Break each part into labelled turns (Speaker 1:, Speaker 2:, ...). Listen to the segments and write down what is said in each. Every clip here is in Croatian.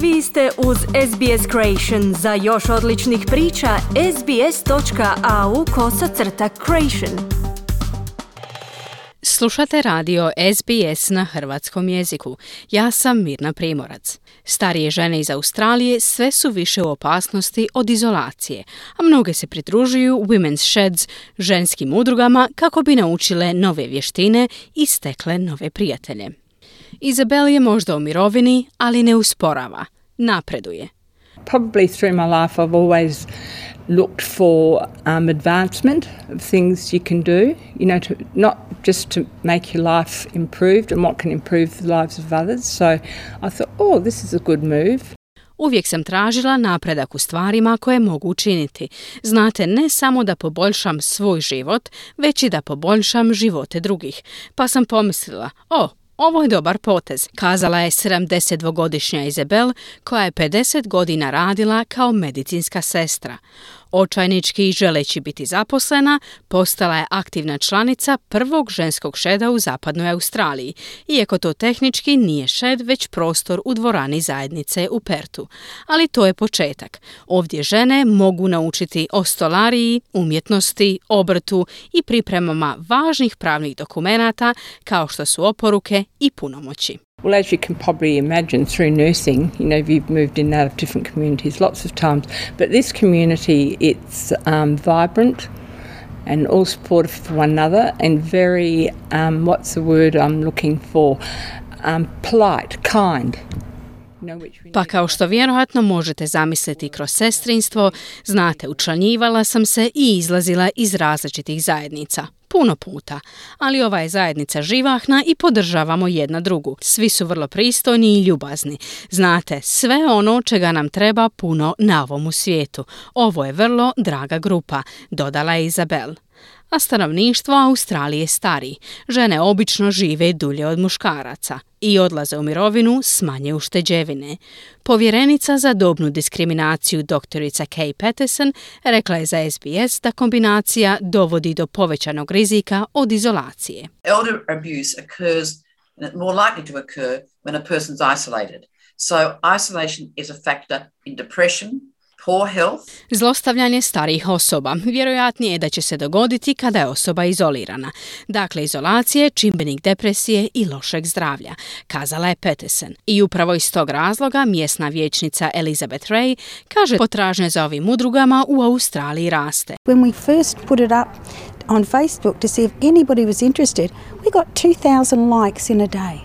Speaker 1: Vi ste uz SBS Creation. Za još odličnih priča, sbs.au kosacrta creation. Slušate radio SBS na hrvatskom jeziku. Ja sam Mirna Primorac. Starije žene iz Australije sve su više u opasnosti od izolacije, a mnoge se pridružuju Women's Sheds, ženskim udrugama, kako bi naučile nove vještine i stekle nove prijatelje. Izabel je možda u mirovini, ali ne usporava. Napreduje.
Speaker 2: Probably through my life I've always looked for um, advancement of things you can do, you know, to, not just to make your life improved and what can improve the lives of others. So I thought, oh, this is a good move.
Speaker 1: Uvijek sam tražila napredak u stvarima koje mogu učiniti. Znate, ne samo da poboljšam svoj život, već i da poboljšam živote drugih. Pa sam pomislila, o, ovo je dobar potez, kazala je 72-godišnja Izabel koja je 50 godina radila kao medicinska sestra. Očajnički želeći biti zaposlena, postala je aktivna članica prvog ženskog šeda u zapadnoj Australiji, iako to tehnički nije šed, već prostor u dvorani zajednice u Pertu. Ali to je početak. Ovdje žene mogu naučiti o stolariji, umjetnosti, obrtu i pripremama važnih pravnih dokumenata kao što su oporuke i punomoći.
Speaker 2: Well, as you can probably imagine through nursing, you know, you've moved in and out of different communities lots of times, but this community, it's um, vibrant and all supportive of one another and very, um, what's the word I'm looking for, um, polite, kind.
Speaker 1: Pa kao što vjerojatno možete zamisliti kroz sestrinstvo, znate, učlanjivala sam se i izlazila iz različitih zajednica puno puta, ali ova je zajednica živahna i podržavamo jedna drugu. Svi su vrlo pristojni i ljubazni. Znate, sve ono čega nam treba puno na ovom svijetu. Ovo je vrlo draga grupa, dodala je Izabel a stanovništvo Australije stari. Žene obično žive dulje od muškaraca i odlaze u mirovinu s manje ušteđevine. Povjerenica za dobnu diskriminaciju doktorica Kay Patterson rekla je za SBS da kombinacija dovodi do povećanog rizika od izolacije.
Speaker 3: Elder abuse occurs more likely to occur when a person's isolated. So isolation is a factor in depression,
Speaker 1: Zlostavljanje starijih osoba vjerojatnije je da će se dogoditi kada je osoba izolirana. Dakle, izolacije, čimbenik depresije i lošeg zdravlja, kazala je Peterson. I upravo iz tog razloga mjesna vijećnica Elizabeth Ray kaže potražnje za ovim udrugama u Australiji raste.
Speaker 4: When we first put it up on Facebook to see if anybody was interested, we got 2000 likes in a day.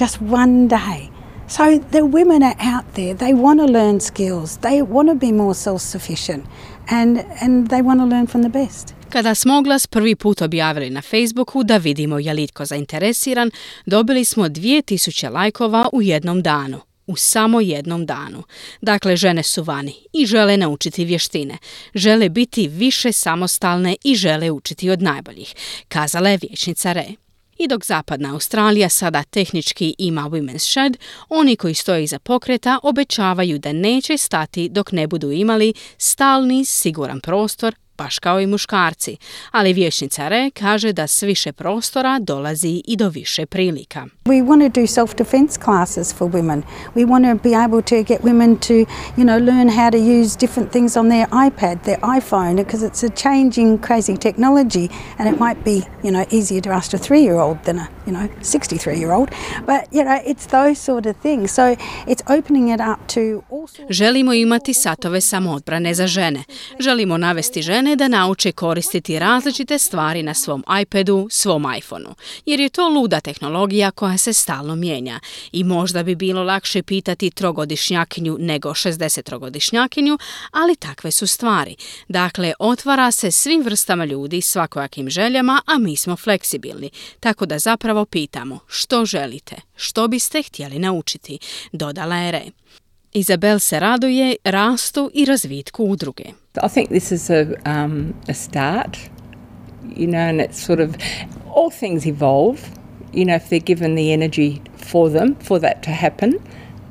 Speaker 4: Just one day. So the women are out there, they want to learn skills, they want to be more self-sufficient and, and they want to learn from the best.
Speaker 1: Kada smo oglas prvi put objavili na Facebooku da vidimo je li zainteresiran, dobili smo 2000 lajkova u jednom danu. U samo jednom danu. Dakle, žene su vani i žele naučiti vještine. Žele biti više samostalne i žele učiti od najboljih, kazala je vječnica Re. I dok zapadna Australija sada tehnički ima Women's Shed, oni koji stoje iza pokreta obećavaju da neće stati dok ne budu imali stalni, siguran prostor baš kao i muškarci, ali vječnica Re kaže da s više prostora dolazi i do više prilika.
Speaker 4: We want to do self-defense classes for women. We want to be able to get women to, you know, learn how to use different things on their iPad, their iPhone, because it's a changing, crazy technology, and it might be, you know, easier to ask a three-year-old than a, you know, 63-year-old. But, you know, it's those sort of things. So it's opening it up to all
Speaker 1: Želimo imati satove samoodbrane za žene. Želimo navesti žene žene da nauče koristiti različite stvari na svom iPadu, svom iPhoneu, jer je to luda tehnologija koja se stalno mijenja i možda bi bilo lakše pitati trogodišnjakinju nego 60-trogodišnjakinju, ali takve su stvari. Dakle, otvara se svim vrstama ljudi, svakojakim željama, a mi smo fleksibilni, tako da zapravo pitamo što želite, što biste htjeli naučiti, dodala je Re. Izabel se raduje rastu i razvitku udruge.
Speaker 2: I think this is a, um, a start, you know, and it's sort of all things evolve, you know, if they're given the energy for them, for that to happen.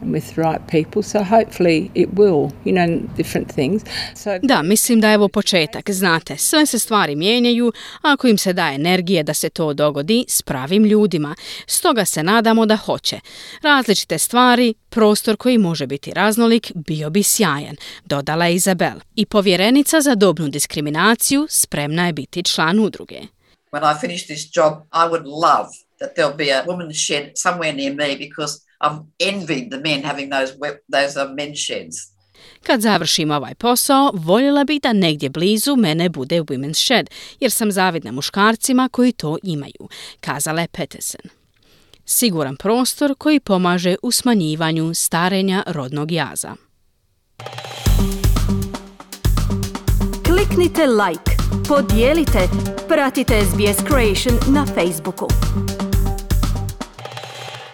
Speaker 2: With the right people. So hopefully it will, you know, different things. So
Speaker 1: Da, mislim da je ovo početak. Znate, sve se stvari mijenjaju ako im se da energije da se to dogodi s pravim ljudima. Stoga se nadamo da hoće. Različite stvari, prostor koji može biti raznolik, bio bi sjajan, dodala je Izabel. I povjerenica za dobnu diskriminaciju spremna je biti član udruge.
Speaker 3: When I finish this job, I would love that there'll be a women's shed somewhere near me because I've envied the men having those we- those uh, men's sheds.
Speaker 1: Kad završim ovaj posao, voljela bi da negdje blizu mene bude Women's Shed, jer sam zavidna muškarcima koji to imaju, kazala je Peterson. Siguran prostor koji pomaže u smanjivanju starenja rodnog jaza.
Speaker 5: Kliknite like, podijelite, pratite SBS Creation na Facebooku.